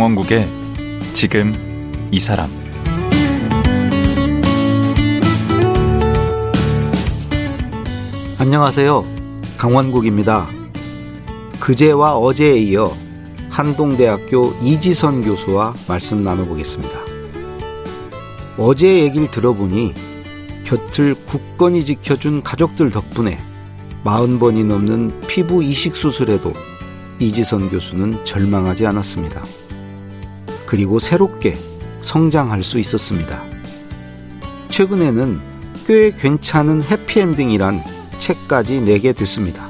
강원국의 지금 이 사람 안녕하세요. 강원국입니다. 그제와 어제에 이어 한동대학교 이지선 교수와 말씀 나눠보겠습니다. 어제 얘기를 들어보니 곁을 굳건히 지켜준 가족들 덕분에 40번이 넘는 피부 이식 수술에도 이지선 교수는 절망하지 않았습니다. 그리고 새롭게 성장할 수 있었습니다. 최근에는 꽤 괜찮은 해피엔딩이란 책까지 내게 됐습니다.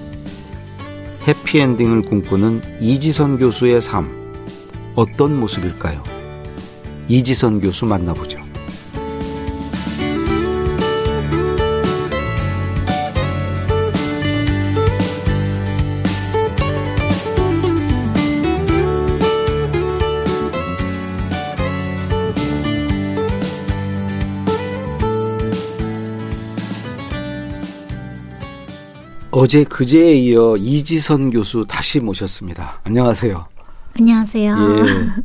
해피엔딩을 꿈꾸는 이지선 교수의 삶, 어떤 모습일까요? 이지선 교수 만나보죠. 어제 그제에 이어 이지선 교수 다시 모셨습니다. 안녕하세요. 안녕하세요. 예.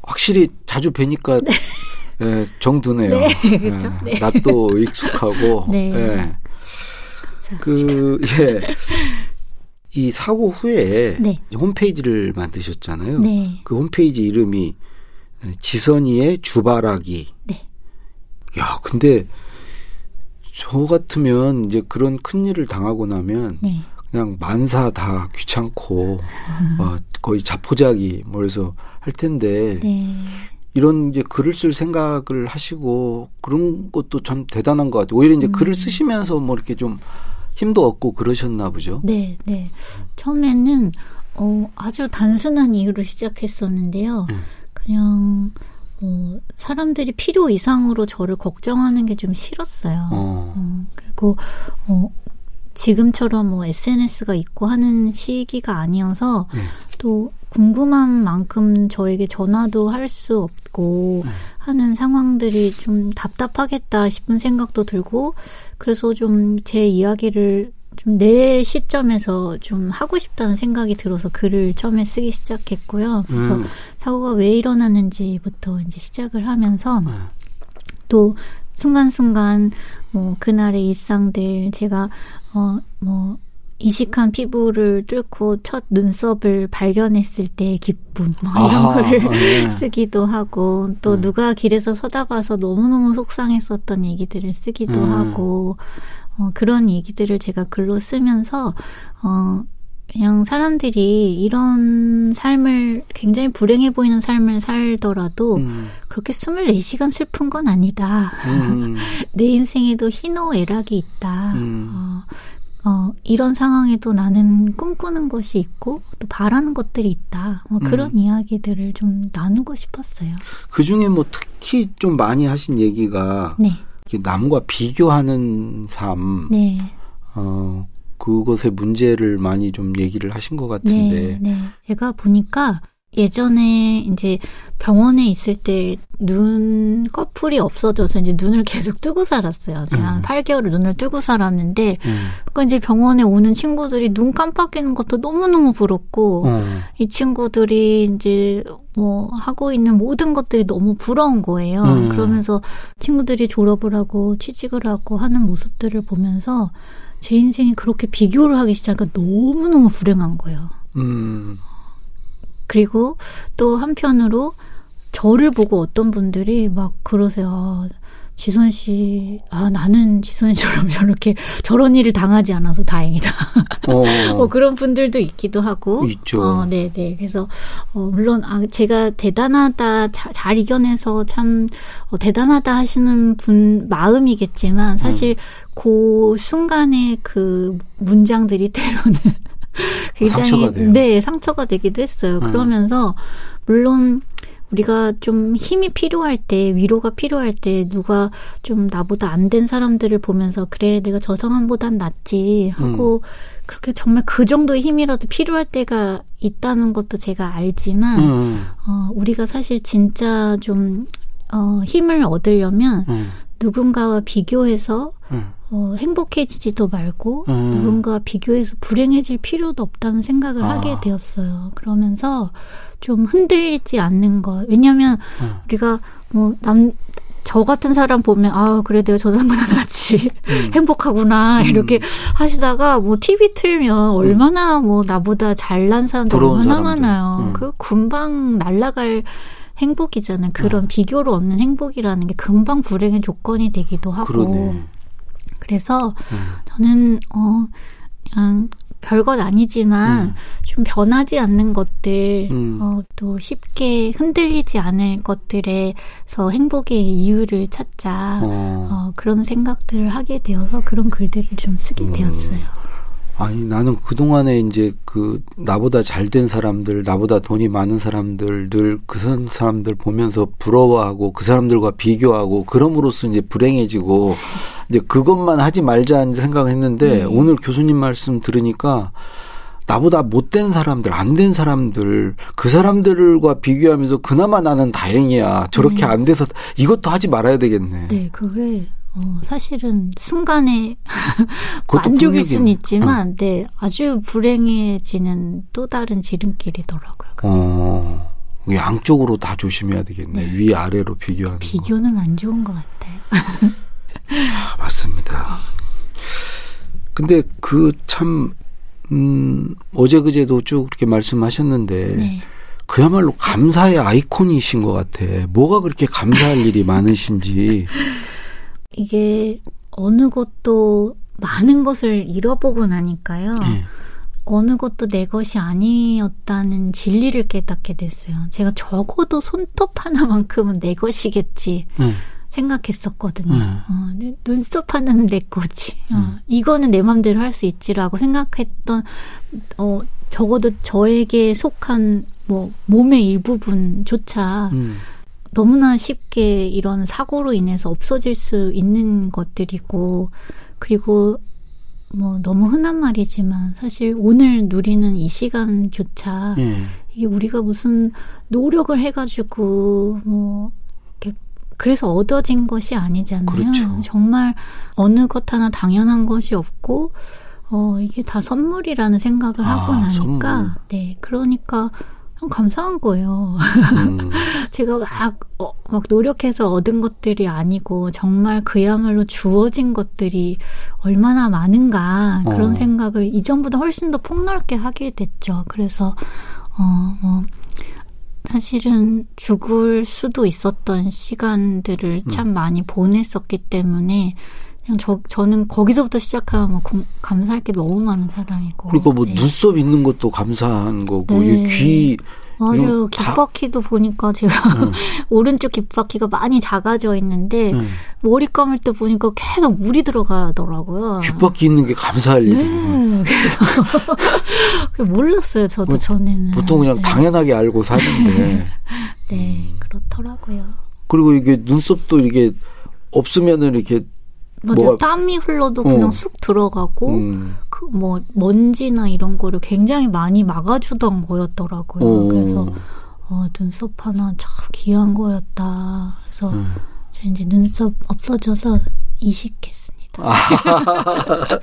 확실히 자주 뵈니까 네. 예, 정드네요. 네, 그렇죠. 예, 네. 낯도 익숙하고. 네. 예. 그 예. 이 사고 후에 네. 홈페이지를 만드셨잖아요. 네. 그 홈페이지 이름이 지선이의 주바라기. 네. 야, 근데 저 같으면 이제 그런 큰 일을 당하고 나면 네. 그냥 만사 다 귀찮고 어, 거의 자포자기 뭐 그래서 할 텐데 네. 이런 이제 글을 쓸 생각을 하시고 그런 것도 참 대단한 것 같아요. 오히려 이제 음. 글을 쓰시면서 뭐 이렇게 좀 힘도 얻고 그러셨나 보죠. 네, 네. 처음에는 어, 아주 단순한 이유로 시작했었는데요. 음. 그냥 어, 사람들이 필요 이상으로 저를 걱정하는 게 좀 싫었어요. 어. 음, 그리고 어, 지금처럼 뭐 SNS가 있고 하는 시기가 아니어서 네. 또 궁금한 만큼 저에게 전화도 할 수 없고 네. 하는 상황들이 좀 답답하겠다 싶은 생각도 들고 그래서 좀 제 이야기를 좀 내 시점에서 좀 하고 싶다는 생각이 들어서 글을 처음에 쓰기 시작했고요. 그래서 음. 사고가 왜 일어나는지부터 이제 시작을 하면서 네. 또 순간순간 뭐 그날의 일상들 제가 어뭐 이식한 피부를 뚫고 첫 눈썹을 발견했을 때의 기쁨 뭐 이런 아하, 거를 네. 쓰기도 하고 또 네. 누가 길에서 서다봐서 너무너무 속상했었던 얘기들을 쓰기도 음. 하고 어 그런 얘기들을 제가 글로 쓰면서 어 그냥 사람들이 이런 삶을 굉장히 불행해 보이는 삶을 살더라도 음, 그렇게 24시간 슬픈 건 아니다. 음, 내 인생에도 희노애락이 있다. 음. 어, 어, 이런 상황에도 나는 꿈꾸는 것이 있고 또 바라는 것들이 있다. 뭐 그런 음. 이야기들을 좀 나누고 싶었어요. 그 중에 뭐 특히 좀 많이 하신 얘기가 네, 남과 비교하는 삶, 네, 어, 그것의 문제를 많이 좀 얘기를 하신 것 같은데. 네, 네. 제가 보니까 예전에 이제 병원에 있을 때 눈 꺼풀이 없어져서 이제 눈을 계속 뜨고 살았어요. 제가 한 음. 8개월을 눈을 뜨고 살았는데 음. 그러니까 이제 병원에 오는 친구들이 눈 깜빡이는 것도 너무너무 부럽고 어, 이 친구들이 이제 뭐 하고 있는 모든 것들이 너무 부러운 거예요. 음. 그러면서 친구들이 졸업을 하고 취직을 하고 하는 모습들을 보면서 제 인생이 그렇게 비교를 하기 시작하니까 너무너무 불행한 거예요. 음, 그리고 또 한편으로 저를 보고 어떤 분들이 막 그러세요. 아, 지선 씨, 아, 나는 지선 씨처럼 저렇게 저런 일을 당하지 않아서 다행이다. 어, 뭐 그런 분들도 있기도 하고. 있죠. 어, 네, 네. 그래서, 어, 물론, 아, 제가 대단하다, 자, 잘 이겨내서 참, 어, 대단하다 하시는 분 마음이겠지만, 사실, 그 순간의 그 문장들이 때로는 굉장히, 상처가 돼요. 네, 상처가 되기도 했어요. 음. 그러면서, 물론, 우리가 좀 힘이 필요할 때, 위로가 필요할 때, 누가 좀 나보다 안 된 사람들을 보면서, 그래, 내가 저 상황보단 낫지 하고, 그렇게 정말 그 정도의 힘이라도 필요할 때가 있다는 것도 제가 알지만, 음, 어, 우리가 사실 진짜 좀, 어, 힘을 얻으려면, 음, 누군가와 비교해서 음. 어, 행복해지지도 말고 음. 누군가와 비교해서 불행해질 필요도 없다는 생각을 아. 하게 되었어요. 그러면서 좀 흔들리지 않는 것. 왜냐하면 음. 우리가 뭐 남 저 같은 사람 보면 아 그래 내가 저 사람보다 낫지 음. 행복하구나 이렇게 하시다가 뭐 TV 틀면 얼마나 뭐 나보다 잘난 사람들 얼마나 사람들. 많아요. 음. 그 금방 날아갈 행복이잖아요. 그런 음. 비교로 얻는 행복이라는 게 금방 불행의 조건이 되기도 하고. 그러네. 그래서 음. 저는 어 그냥 별것 아니지만 음. 좀 변하지 않는 것들 음. 어, 또 쉽게 흔들리지 않을 것들에서 행복의 이유를 찾자 어. 어, 그런 생각들을 하게 되어서 그런 글들을 좀 쓰게 음. 되었어요. 아니 나는 그 동안에 이제 그 나보다 잘 된 사람들, 나보다 돈이 많은 사람들 늘 그 사람들 보면서 부러워하고 그 사람들과 비교하고 그럼으로써 이제 불행해지고 이제 그것만 하지 말자는 생각했는데 네. 오늘 교수님 말씀 들으니까 나보다 못된 사람들, 안 된 사람들, 그 사람들과 비교하면서 그나마 나는 다행이야. 저렇게 네. 안 돼서 이것도 하지 말아야 되겠네. 네, 그게 어, 사실은 순간에 만족일. 수는 있지만, 네, 아주 불행해지는 또 다른 지름길이더라고요. 어, 양쪽으로 다 조심해야 되겠네. 네. 위 아래로 비교하는 거. 비교는 안 좋은 것 같아요. 아, 맞습니다. 근데 그 참, 음, 어제 그제도 쭉 그렇게 말씀하셨는데, 네. 그야말로 감사의 아이콘이신 것 같아. 뭐가 그렇게 감사할 일이 많으신지. 이게 어느 것도 많은 것을 잃어보고 나니까요. 네. 어느 것도 내 것이 아니었다는 진리를 깨닫게 됐어요. 제가 적어도 손톱 하나만큼은 내 것이겠지 응. 생각했었거든요. 음. 어, 내 눈썹 하나는 내 거지. 어, 음. 이거는 내 맘대로 할 수 있지라고 생각했던 어, 적어도 저에게 속한 뭐 몸의 일부분조차 음. 너무나 쉽게 이런 사고로 인해서 없어질 수 있는 것들이고, 그리고 뭐 너무 흔한 말이지만 사실 오늘 누리는 이 시간조차 예. 이게 우리가 무슨 노력을 해가지고 뭐 이렇게 그래서 얻어진 것이 아니잖아요. 그렇죠. 정말 어느 것 하나 당연한 것이 없고 어 이게 다 선물이라는 생각을 아, 하고 나니까 선물. 네 그러니까 참 감사한 거예요. 음. 제가 막, 어, 막 노력해서 얻은 것들이 아니고 정말 그야말로 주어진 것들이 얼마나 많은가 그런 어. 생각을 이전보다 훨씬 더 폭넓게 하게 됐죠. 그래서 어, 뭐 사실은 죽을 수도 있었던 시간들을 음. 참 많이 보냈었기 때문에 그냥 저, 저는 거기서부터 시작하면 뭐 공- 감사할 게 너무 많은 사람이고. 그리고 뭐 네. 눈썹 있는 것도 감사한 거고, 네. 이 귀, 맞아요. 이거 다- 귓바퀴도 보니까 제가 응. 오른쪽 귓바퀴가 많이 작아져 있는데 응. 머리 감을 때 보니까 계속 물이 들어가더라고요. 귓바퀴 있는 게 감사할 일이에요. 네. 그래서 몰랐어요. 저도 뭐, 전에는. 보통 그냥 네. 당연하게 알고 사는데. 네, 그렇더라고요. 그리고 이게 눈썹도 이게 없으면은 이렇게 맞아요. 뭐가- 땀이 흘러도 그냥 어. 쑥 들어가고 음, 그뭐 먼지나 이런 거를 굉장히 많이 막아주던 거였더라고요. 어, 그래서 어, 눈썹 하나 참 귀한 거였다. 그래서 음. 저 이제 눈썹 없어져서 이식했습니다.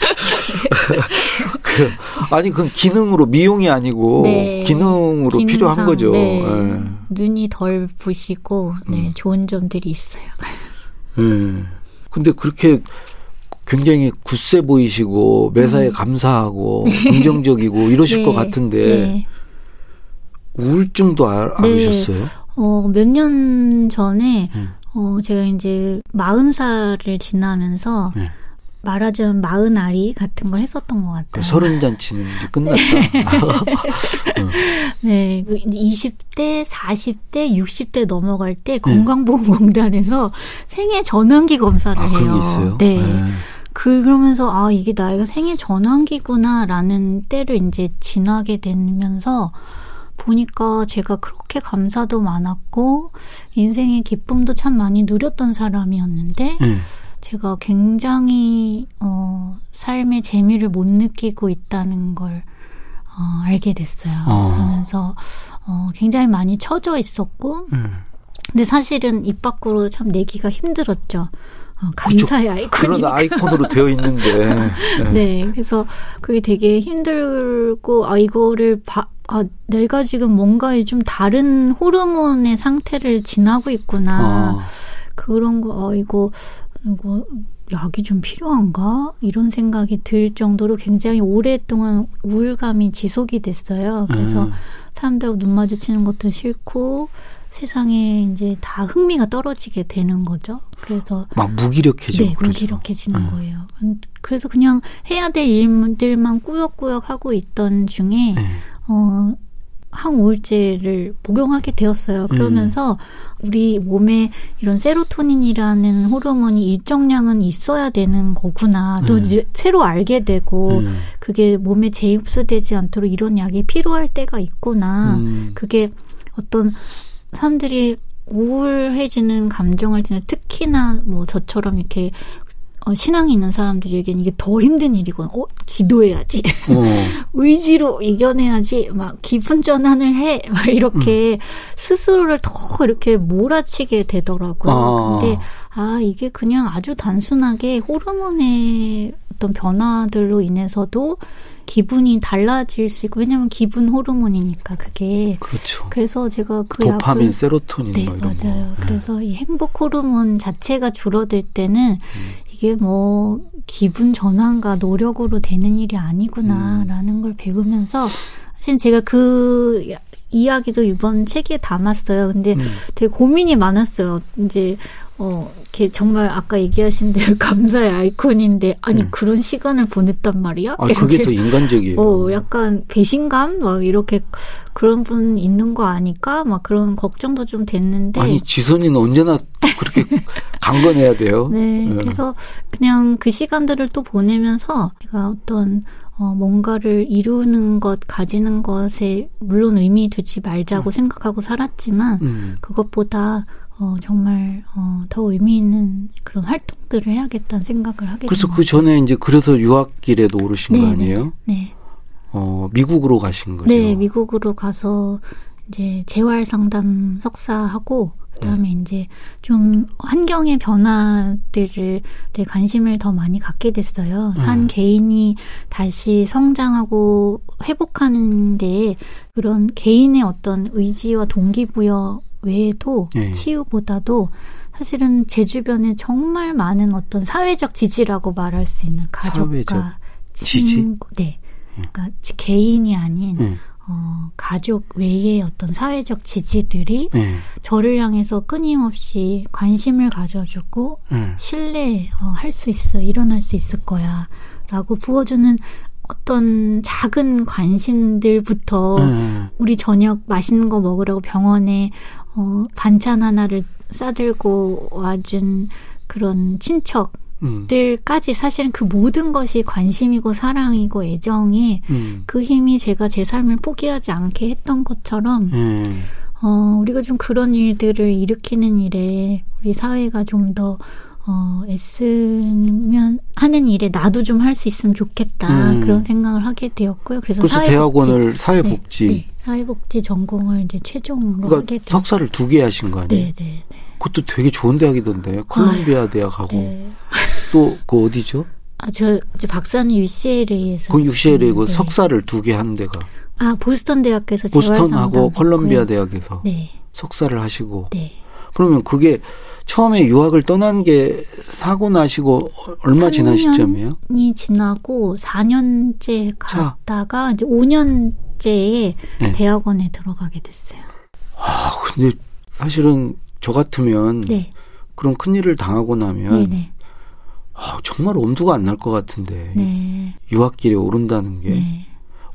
그, 아니 그건 기능으로 미용이 아니고 네. 기능으로 기능상, 필요한 거죠. 네. 예. 눈이 덜 부시고 네, 음. 좋은 점들이 있어요. 예. 근데 그렇게 굉장히 굳세 보이시고 매사에 감사하고 긍정적이고 이러실 네. 것 같은데 네. 우울증도 알, 네. 앓으셨어요? 어, 몇 년 전에 음. 어, 제가 이제 마흔 살을 지나면서 네. 말하자면 마흔 알이 같은 걸 했었던 것그 같아요. 서른 잔치는 이제 끝났다. 네, 그 이제 20대, 40대, 60대 넘어갈 때 건강보험공단에서 생애 전환기 검사를 네. 아, 해요. 있어요? 네. 예. 그러면서 아 이게 나이가 생애 전환기구나라는 때를 이제 지나게 되면서 보니까 제가 그렇게 감사도 많았고 인생의 기쁨도 참 많이 누렸던 사람이었는데 예. 제가 굉장히 어 삶의 재미를 못 느끼고 있다는 걸 어, 알게 됐어요. 어. 그러면서 어 굉장히 많이 처져 있었고 음. 근데 사실은 입 밖으로 참 내기가 힘들었죠. 어, 감사의 아이콘이. 그런 아이콘으로 되어 있는데. 네. 네. 그래서 그게 되게 힘들고, 아, 이거를 바, 아, 내가 지금 뭔가 좀 다른 호르몬의 상태를 지나고 있구나. 어. 그런 거, 어, 이거, 이거, 약이 좀 필요한가? 이런 생각이 들 정도로 굉장히 오랫동안 우울감이 지속이 됐어요. 그래서 음. 사람들하고 눈 마주치는 것도 싫고, 세상에 이제 다 흥미가 떨어지게 되는 거죠. 그래서 막 무기력해지고 네, 그러죠. 무기력해지는 음. 거예요. 그래서 그냥 해야 될 일들만 꾸역꾸역 하고 있던 중에 네. 어 항우울제를 복용하게 되었어요. 그러면서 음. 우리 몸에 이런 세로토닌이라는 호르몬이 일정량은 있어야 되는 거구나. 또 음. 새로 알게 되고 음. 그게 몸에 재흡수되지 않도록 이런 약이 필요할 때가 있구나. 음. 그게 어떤 사람들이 우울해지는 감정을 지는 특히나 뭐 저처럼 이렇게 어, 신앙이 있는 사람들에게는 이게 더 힘든 일이고, 어, 기도해야지. 어. 의지로 이겨내야지. 막, 기분 전환을 해. 막, 이렇게 음. 스스로를 더 이렇게 몰아치게 되더라고요. 아. 근데, 아, 이게 그냥 아주 단순하게 호르몬의 어떤 변화들로 인해서도 기분이 달라질 수 있고 왜냐하면 기분 호르몬이니까 그게 그렇죠. 그래서 제가 그 도파민, 약을, 세로토닌 네, 뭐 맞아요. 거. 네. 그래서 이 행복 호르몬 자체가 줄어들 때는 음. 이게 뭐 기분 전환과 노력으로 되는 일이 아니구나라는 음. 걸 배우면서 사실 제가 그 이야기도 이번 책에 담았어요. 근데 음. 되게 고민이 많았어요. 이제 어, 이렇게 정말 아까 얘기하신 대로 감사의 아이콘인데, 아니, 음. 그런 시간을 보냈단 말이야? 아, 그게 더 인간적이에요. 어, 약간 배신감? 막 이렇게 그런 분 있는 거 아닐까? 막 그런 걱정도 좀 됐는데. 아니, 지선이는 언제나 그렇게 강건해야 돼요. 네, 네. 그래서 그냥 그 시간들을 또 보내면서 제가 어떤 어, 뭔가를 이루는 것, 가지는 것에 물론 의미 두지 말자고 음. 생각하고 살았지만 음. 그것보다 어, 정말 어, 더 의미 있는 그런 활동들을 해야겠다는 생각을 하게 그래서 그 전에 이제 그래서 유학길에도 오르신 네, 거 아니에요? 네, 네. 어, 미국으로 가신 거죠? 네, 미국으로 가서 이제 재활 상담 석사하고 그다음에 네. 이제 좀 환경의 변화들을 관심을 더 많이 갖게 됐어요. 음. 한 개인이 다시 성장하고 회복하는데 그런 개인의 어떤 의지와 동기부여 외에도 네. 치유보다도 사실은 제 주변에 정말 많은 어떤 사회적 지지라고 말할 수 있는 가족과 친구, 네, 예. 그러니까 개인이 아닌 네. 어, 가족 외의 어떤 사회적 지지들이 네. 저를 향해서 끊임없이 관심을 가져주고 네. 신뢰할 어, 수 있어 일어날 수 있을 거야라고 부어주는 어떤 작은 관심들부터 네. 우리 저녁 맛있는 거 먹으라고 병원에 어, 반찬 하나를 싸들고 와준 그런 친척 들까지 음. 사실은 그 모든 것이 관심이고 사랑이고 애정이 음. 그 힘이 제가 제 삶을 포기하지 않게 했던 것처럼 음. 어, 우리가 좀 그런 일들을 일으키는 일에 우리 사회가 좀 더 어, 애쓰면 하는 일에 나도 좀 할 수 있으면 좋겠다 음. 그런 생각을 하게 되었고요. 그래서, 그래서 사회복지, 대학원을 사회복지 네, 네. 사회복지 전공을 이제 최종으로 그러니까 하게 되었 석사를 두 개 하신 거 아니에요? 네, 네, 네. 그것도 되게 좋은 대학이던데 콜롬비아 대학하고 네. 또그 어디죠? 아, 저 이제 박사는 UCLA에서. 그 UCLA고 네. 석사를 두 개 한 데가. 아, 보스턴 대학에서 보스턴하고 콜롬비아 대학에서 네. 석사를 하시고. 네. 그러면 그게 처음에 유학을 떠난 게 사고 나시고 얼마 지난 시점이에요? 이 지나고 4년째 갔다가 차. 이제 5년째에 네. 대학원에 들어가게 됐어요. 아, 근데 사실은 저 같으면 네. 그런 큰 일을 당하고 나면 네네. 네. 아, 정말 엄두가 안 날 것 같은데 네. 유학길에 오른다는 게 네.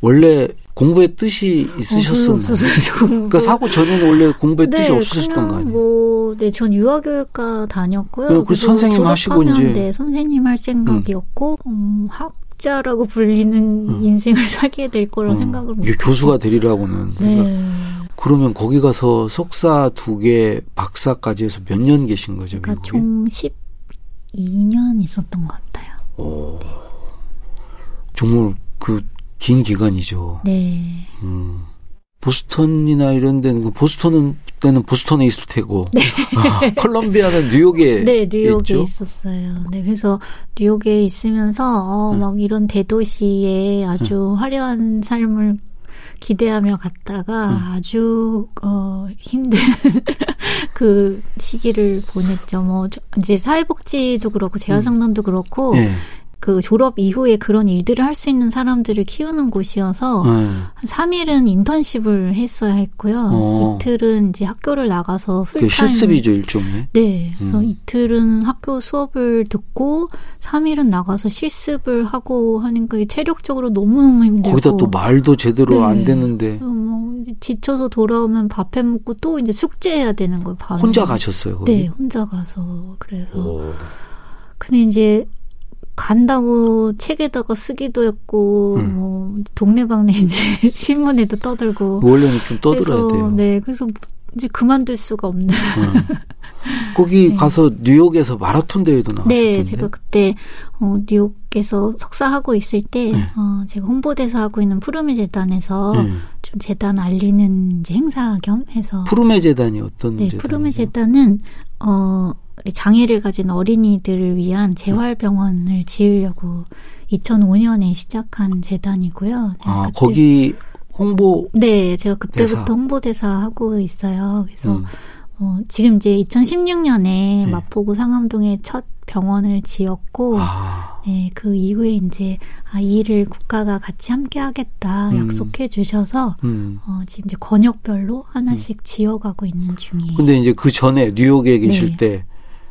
원래 공부의 뜻이 있으셨었나요? 그러니까 사고 전에는 원래 공부의 네, 뜻이 없으셨던 거 아니에요? 뭐, 네, 전 유아교육과 다녔고요. 네, 그 선생님 하시고 이제 네, 선생님 할 생각이었고 음. 음, 학자라고 불리는 음. 인생을 살게 될 거라 음. 생각을 못. 교수가 되리라고는. 네. 그러면 거기 가서 석사 두 개, 박사까지 해서 몇 년 계신 거죠? 그러니까 총 12년 있었던 것 같아요. 오. 정말 그 긴 기간이죠. 네. 음. 보스턴이나 이런 데는 그 보스턴은 때는 보스턴에 있을 테고 네. 아, 콜롬비아는 뉴욕에 네, 뉴욕에 있죠? 있었어요. 네, 그래서 뉴욕에 있으면서 어, 음. 막 이런 대도시에 아주 화려한 삶을 기대하며 갔다가 음. 아주 어 힘든 그 시기를 보냈죠. 뭐 저- 이제 사회복지도 그렇고 재활상담도 그렇고 예. 그 졸업 이후에 그런 일들을 할 수 있는 사람들을 키우는 곳이어서 예. 한 3일은 인턴십을 했어야 했고요. 어. 이틀은 이제 학교를 나가서 풀타임 실습이죠 일종의. 네. 그래서 음. 이틀은 학교 수업을 듣고 3일은 나가서 실습을 하고 하는 게 체력적으로 너무 너무 힘들고 거기다 또 말도 제대로 네. 안 되는데 어, 뭐 지쳐서 돌아오면 밥해 먹고 또 이제 숙제해야 되는 거예요. 밤에. 혼자 가셨어요. 거기? 네, 혼자 가서 그래서 오. 근데 이제 간다고 책에다가 쓰기도 했고 음. 뭐 동네방네 이제 신문에도 떠들고 원래는 좀 떠들어야 그래서 돼요. 네, 그래서 이제 그만둘 수가 없는 음. 거기 네. 가서 뉴욕에서 마라톤 대회도 나갔던데. 네, 제가 그때 어, 뉴욕에서 석사하고 있을 때 네. 어, 제가 홍보대사 하고 있는 푸르미 재단에서 네. 좀 재단 알리는 이제 행사 겸 해서 푸르메 재단이 어떤 네, 재단이죠? 푸르미 재단은 어 장애를 가진 어린이들을 위한 재활병원을 지으려고 2005년에 시작한 재단이고요. 아 거기 홍보 네, 제가 그때부터 대사. 홍보대사 하고 있어요. 그래서 음. 어, 지금 이제 2016년에 네. 마포구 상암동에 첫 병원을 지었고, 아 네, 그 이후에 이제 아, 이 일을 국가가 같이 함께 하겠다 음. 약속해 주셔서 음. 어, 지금 이제 권역별로 하나씩 지어가고 있는 중이에요. 근데 이제 그 전에 뉴욕에 계실 네. 때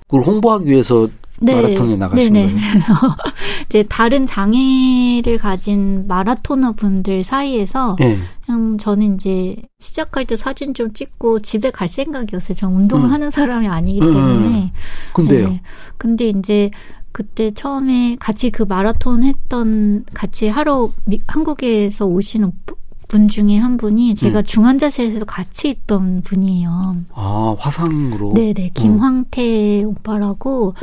그걸 홍보하기 위해서 마라톤에 나가신 네네. 거예요? 그래서 이제 다른 장애를 가진 마라토너 분들 사이에서 예. 그냥 저는 이제 시작할 때 사진 좀 찍고 집에 갈 생각이었어요. 전 운동을 음. 하는 사람이 아니기 음. 때문에. 근데요. 네. 근데 이제 그때 처음에 같이 그 마라톤 했던 같이 하러 미- 한국에서 오신 오빠- 분 중에 한 분이 제가 음. 중환자실에서 같이 있던 분이에요. 아 화상으로. 네네 김황태 오빠라고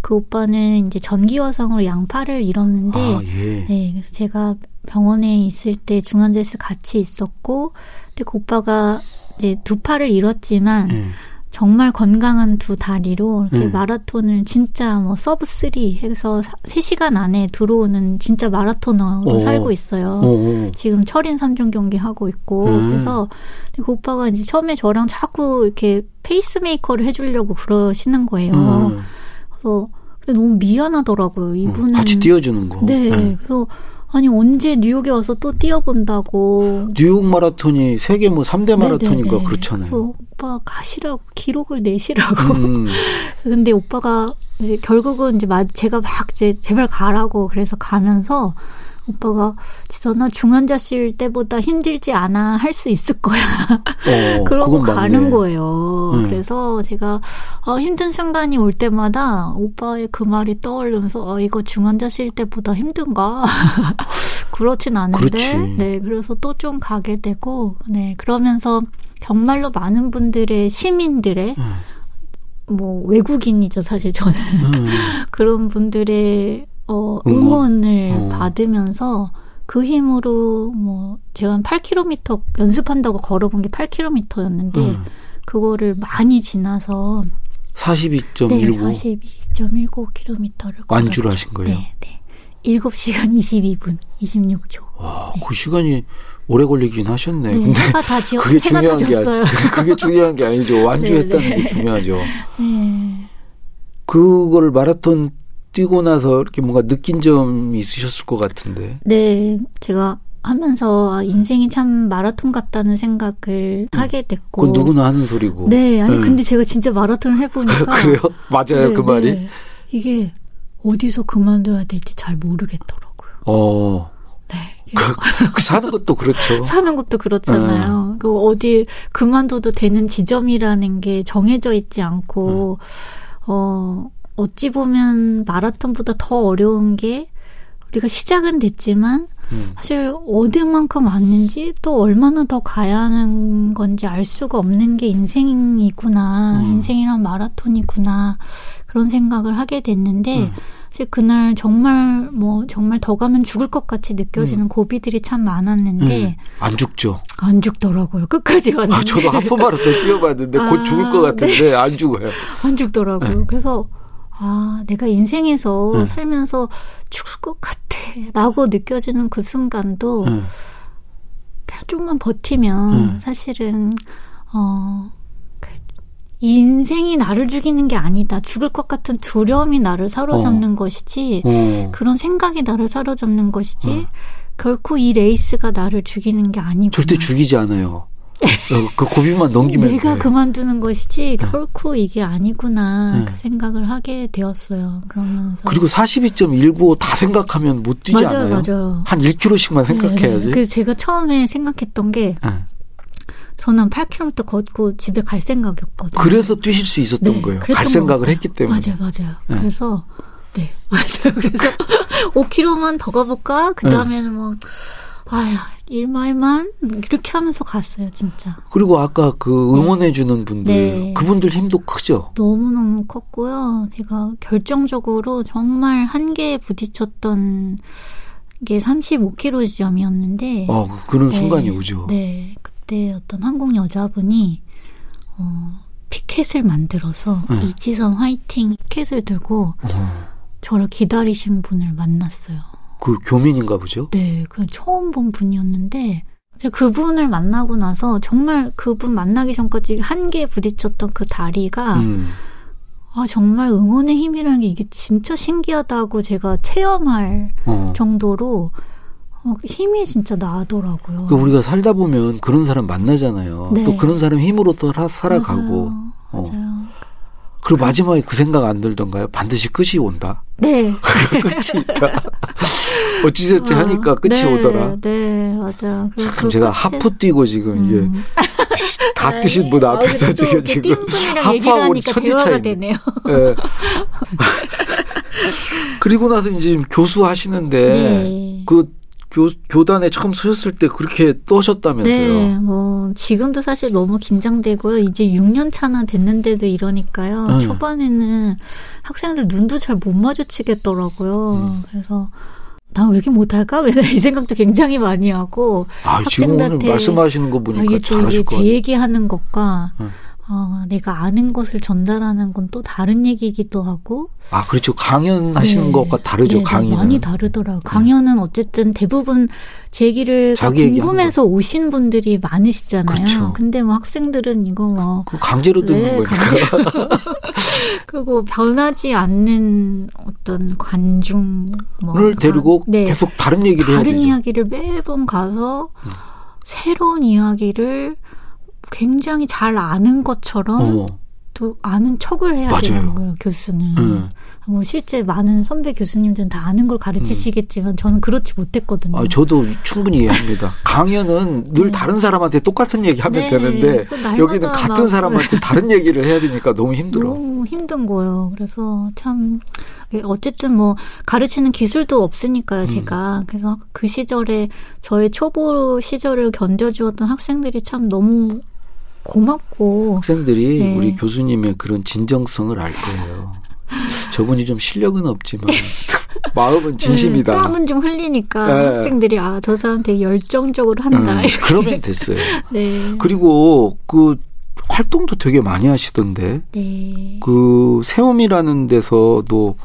그 오빠는 이제 전기 화상으로 양팔을 잃었는데 아 예. 네 그래서 제가 병원에 있을 때 중환자실 같이 있었고 근데 그 오빠가 이제 두 팔을 잃었지만 예. 정말 건강한 두 다리로 이렇게 음. 마라톤을 진짜 뭐 sub 3 해서 3시간 안에 들어오는 진짜 마라토너로 오. 살고 있어요. 어, 어. 지금 철인 3종 경기 하고 있고 음. 그래서 그 오빠가 이제 처음에 저랑 자꾸 이렇게 페이스메이커를 해주려고 그러시는 거예요. 음. 그래서 근데 너무 미안하더라고요. 이분은 같이 뛰어주는 거. 네. 예. 그래서 아니 언제 뉴욕에 와서 또 뛰어본다고. 뉴욕 마라톤이 세계 뭐 3대 마라톤인가. 그렇잖아요. 그래서 오빠 가시라고 기록을 내시라고. 음. 근데 오빠가 이제 결국은 이제 마- 제가 막 이제 제발 가라고 그래서 가면서 오빠가 진짜 나 중환자실 때보다 힘들지 않아 할 수 있을 거야. 어, 그러고 가는. 거예요. 음. 그래서 제가 어, 힘든 순간이 올 때마다 오빠의 그 말이 떠오르면서 어, 이거 중환자실 때보다 힘든가? 그렇진 않은데. 그렇지. 네, 그래서 또 좀 가게 되고, 네, 그러면서 정말로 많은 분들의 시민들의 음. 뭐 외국인이죠 사실 저는 음. 그런 분들의 어, 응원. 응원을 어. 받으면서 그 힘으로 뭐 제가 한 8km 연습한다고 걸어본 게 8km였는데 음. 그거를 많이 지나서 42.19 네 42.19km를 완주를 하신 거예요? 네, 네. 7시간 22분 26초. 와, 그 시간이 오래 걸리긴 하셨네. 네, 근데 해가 다 지어 그게 해가 중요한 게. 아니, 그게 중요한 게 아니죠. 완주했다는 네, 네. 게 중요하죠. 네. 그거를 마라톤 뛰고 나서 이렇게 뭔가 느낀 점이 있으셨을 것 같은데. 네, 제가 하면서 아, 인생이 참 마라톤 같다는 생각을 하게 됐고. 음. 그건 누구나 하는 소리고. 네, 아니 네. 근데 제가 진짜 마라톤을 해보니까 그래요? 맞아요, 네, 그 말이. 네. 이게 어디서 그만둬야 될지 잘 모르겠더라고요. 어, 네, 이게 그 사는 것도 그렇죠. 사는 것도 그렇잖아요. 그 어디 그만둬도 되는 지점이라는 게 정해져 있지 않고 어 어찌 보면 마라톤보다 더 어려운 게 우리가 시작은 됐지만 음. 사실 어디만큼 왔는지 또 얼마나 더 가야 하는 건지 알 수가 없는 게 인생이구나. 음. 인생이란 마라톤이구나. 그런 생각을 하게 됐는데 음. 사실 그날 정말 뭐 정말 더 가면 죽을 것 같이 느껴지는 음. 고비들이 참 많았는데 네. 안 죽죠. 안 죽더라고요. 끝까지 갔는데 아, 저도 하프 마라톤 뛰어봤는데 곧 아, 죽을 것 같은데 안 죽어요. 안 죽더라고요. 그래서 아 내가 인생에서 네. 살면서 죽을 것 같아 라고 느껴지는 그 순간도 네. 그냥 좀만 버티면 음. 사실은 어. 그 인생이 나를 죽이는 게 아니다. 죽을 것 같은 두려움이 나를 사로잡는 것이지. 어. 그런 생각이 나를 사로잡는 것이지. 결코 이 레이스가 나를 죽이는 게 아니구나. 절대 죽이지 않아요. 어, 그 고비만 넘기면 내가 돼. 그만두는 것이지 결코 이게 아니구나 네. 그 생각을 하게 되었어요. 그러면서 그리고 42.195 다 생각하면 못 뛰지 맞아요, 않아요? 맞아요. 한 1km씩만 생각해야지. 네, 그래서 제가 처음에 생각했던 게 네. 저는 8km 걷고 집에 갈 생각이었거든요. 그래서 뛰실 수 있었던 네, 거예요. 갈것 생각을. 했기 때문에. 맞아요, 맞아요. 네. 그래서 네 맞아요. 그래서 5km만 더 가볼까? 그 다음에는 뭐 아야 일마일만 이렇게 하면서 갔어요, 진짜. 그리고 아까 그 응원해주는 분들, 네. 그분들 힘도 크죠? 너무너무 컸고요. 제가 결정적으로 정말 한계에 부딪혔던 게 35km 지점이었는데 어, 그- 그런 네, 순간이 오죠. 네, 그때 어떤 한국 여자분이 어, 피켓을 만들어서 네. 이지선 화이팅 피켓을 들고 어, 저를 기다리신 분을 만났어요. 그 교민인가 보죠? 네, 그 처음 본 분이었는데 제가 그분을 만나고 나서 정말 그분 만나기 전까지 한계에 부딪혔던 그 다리가 음. 아 정말 응원의 힘이라는 게 이게 진짜 신기하다고 제가 체험할 어. 정도로 어, 힘이 진짜 나더라고요. 그 우리가 살다 보면 그런 사람 만나잖아요. 네. 또 그런 사람 힘으로 또 살아- 살아가고. 맞아요. 어. 맞아요. 그리고 마지막에 그 생각 안 들던가요? 반드시 끝이 온다. 네. 끝이 있다. 어찌저찌 하니까 끝이 네, 오더라. 네, 맞아요. 그- 참그 제가 하프 뛰고 지금 음. 이게 다 뛰신 분 아, 앞에서 또 지금 지금 하프하고 천지 차이. 되네요. 예. 그리고 나서 이제 교수 하시는데 네. 그 교, 교단에 처음 서셨을 때 그렇게 떠셨다면서요. 네, 뭐 지금도 사실 너무 긴장되고요. 이제 6년 차나 됐는데도 이러니까요. 음. 초반에는 학생들 눈도 잘 못 마주치겠더라고요. 음. 그래서 난왜 이렇게 못할까? 맨날 이 생각도 굉장히 많이 하고 아, 지금 오늘 학생들한테 말씀하시는 거 아, 보니까 또 잘하실 이게 것제 같아요. 얘기하는 것과 음. 어, 내가 아는 것을 전달하는 건 또 다른 얘기이기도 하고 아, 그렇죠. 강연하시는 네. 것과 다르죠, 네, 네, 강의는. 많이 다르더라고요. 강연은 어쨌든 대부분 제 얘기를 다 자기 얘기하는 궁금해서 오신 분들이 많으시잖아요. 그렇죠. 근데 뭐 학생들은 이거 뭐그 강제로 듣는 네, 거니까. 그리고 변하지 않는 어떤 관중 뭐를 데리고 네, 계속 다른 얘기를 다른. 이야기를 매번 가서 새로운 이야기를 굉장히 잘 아는 것처럼 어. 또 아는 척을 해야 맞아요. 되는 거예요, 교수는. 네. 뭐 실제 많은 선배 교수님들은 다 아는 걸 가르치시겠지만 저는 그렇지 못했거든요. 아, 저도 충분히 이해합니다. 강연은 늘 다른 사람한테 똑같은 얘기 하면 네, 되는데 여기는 같은 막 사람한테 다른 얘기를 해야 되니까 너무 힘들어. 너무 힘든 거예요. 그래서 참 어쨌든 뭐 가르치는 기술도 없으니까요, 제가. 그래서 그 시절에 저의 초보 시절을 견뎌주었던 학생들이 참 너무 고맙고 학생들이 네. 우리 교수님의 그런 진정성을 알 거예요. 저분이 좀 실력은 없지만 마음은 진심이다. 네, 땀은 좀 흘리니까 네. 학생들이 아 저 사람 되게 열정적으로 한다. 음. 그러면 됐어요. 네. 그리고 그 활동도 되게 많이 하시던데 네. 그 세움이라는 데서도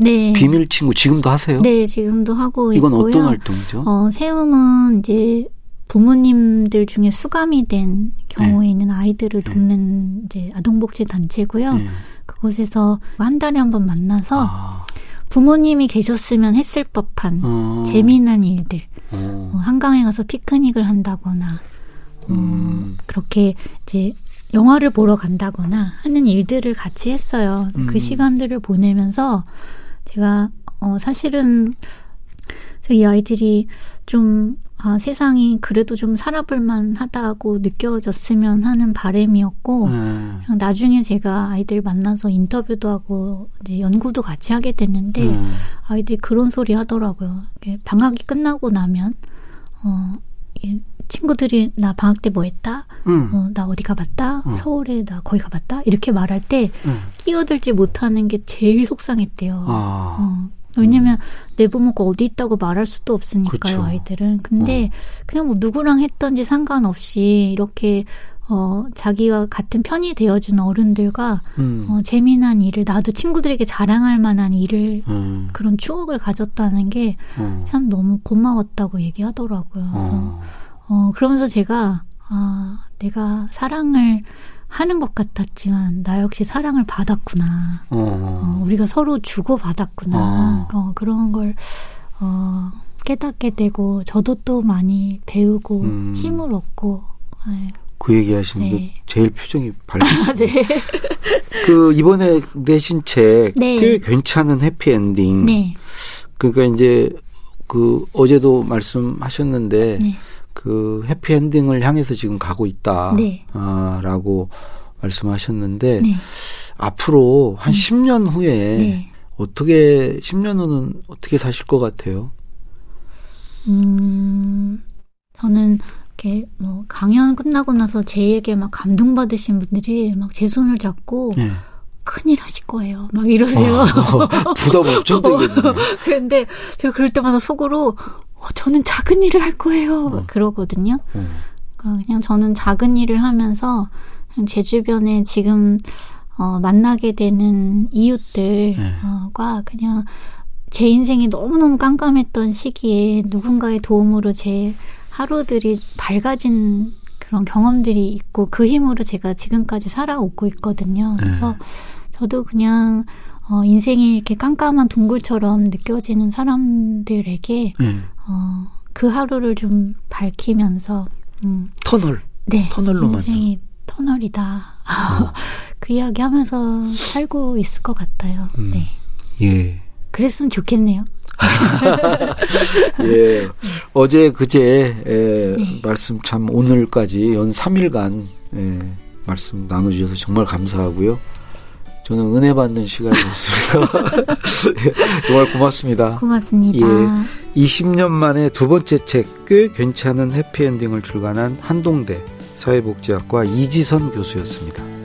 네. 비밀 친구 지금도 하세요? 네, 지금도 하고 이건 있고요. 어떤 활동이죠? 어, 세움은 이제 부모님들 중에 수감이 된 경우에 있는 아이들을 돕는 이제 아동복지 단체고요. 네. 그곳에서 한 달에 한 번 만나서 아, 부모님이 계셨으면 했을 법한 어, 재미난 일들, 어, 뭐 한강에 가서 피크닉을 한다거나, 어, 음. 그렇게 이제 영화를 보러 간다거나 하는 일들을 같이 했어요. 음. 그 시간들을 보내면서 제가 어 사실은 이 아이들이 좀 아, 세상이 그래도 좀 살아볼만 하다고 느껴졌으면 하는 바람이었고 네. 그냥 나중에 제가 아이들 만나서 인터뷰도 하고 이제 연구도 같이 하게 됐는데 네. 아이들이 그런 소리 하더라고요. 방학이 끝나고 나면 어 이- 친구들이 나 방학 때 뭐 했다? 음. 어, 나 어디 가봤다? 음. 서울에 나 거기 가봤다? 이렇게 말할 때 음. 끼어들지 못하는 게 제일 속상했대요. 아. 어. 왜냐면 내 부모가 어디 있다고 말할 수도 없으니까요, 그쵸. 아이들은. 근데 그냥 뭐 누구랑 했던지 상관없이 이렇게 어 자기와 같은 편이 되어준 어른들과 음. 어, 재미난 일을 나도 친구들에게 자랑할 만한 일을 음. 그런 추억을 가졌다는 게참 어. 너무 고마웠다고 얘기하더라고요. 그래서 어. 어, 그러면서 제가, 아, 내가 사랑을 하는 것 같았지만, 나 역시 사랑을 받았구나. 어, 어. 우리가 서로 주고 받았구나. 어. 어, 그런 걸, 어, 깨닫게 되고, 저도 또 많이 배우고, 음. 힘을 얻고, 네. 그 얘기 하시는 게 네. 제일 표정이 밝으시네요. 네. 그 이번에 내신 책 네. 꽤 괜찮은 해피엔딩. 네. 그러니까 이제 그 어제도 말씀하셨는데 네. 그 해피엔딩을 향해서 지금 가고 있다. 네. 아, 라고 말씀하셨는데 네. 앞으로 한 네. 10년 후에 네. 어떻게 10년 후는 어떻게 사실 것 같아요? 음, 저는 이렇게 뭐 강연 끝나고 나서 제에게 막 감동받으신 분들이 막 제 손을 잡고 네. 큰일 하실 거예요. 막 이러세요. 어, 부담 엄청 되겠네요. 근데 제가 그럴 때마다 속으로 어, 저는 작은 일을 할 거예요. 막 그러거든요. 음. 그러니까 그냥 저는 작은 일을 하면서 제 주변에 지금 어, 만나게 되는 이웃들과 그냥 제 인생이 너무너무 깜깜했던 시기에 누군가의 도움으로 제 하루들이 밝아진 그런 경험들이 있고 그 힘으로 제가 지금까지 살아오고 있거든요. 그래서 저도 그냥 어, 인생이 이렇게 깜깜한 동굴처럼 느껴지는 사람들에게 네. 어, 그 하루를 좀 밝히면서 음, 터널. 네 터널로만 인생이 터널이다. 그 이야기 하면서 살고 있을 것 같아요. 음. 네. 예. 그랬으면 좋겠네요. 예. 어제 그제 에, 네. 말씀 참 오늘까지 연 3일간 예, 말씀 나눠주셔서 정말 감사하고요. 저는 은혜 받는 시간이었습니다. 정말 고맙습니다. 고맙습니다. 예. 20년 만에 두 번째 책 꽤 괜찮은 해피엔딩을 출간한 한동대 사회복지학과 이지선 교수였습니다.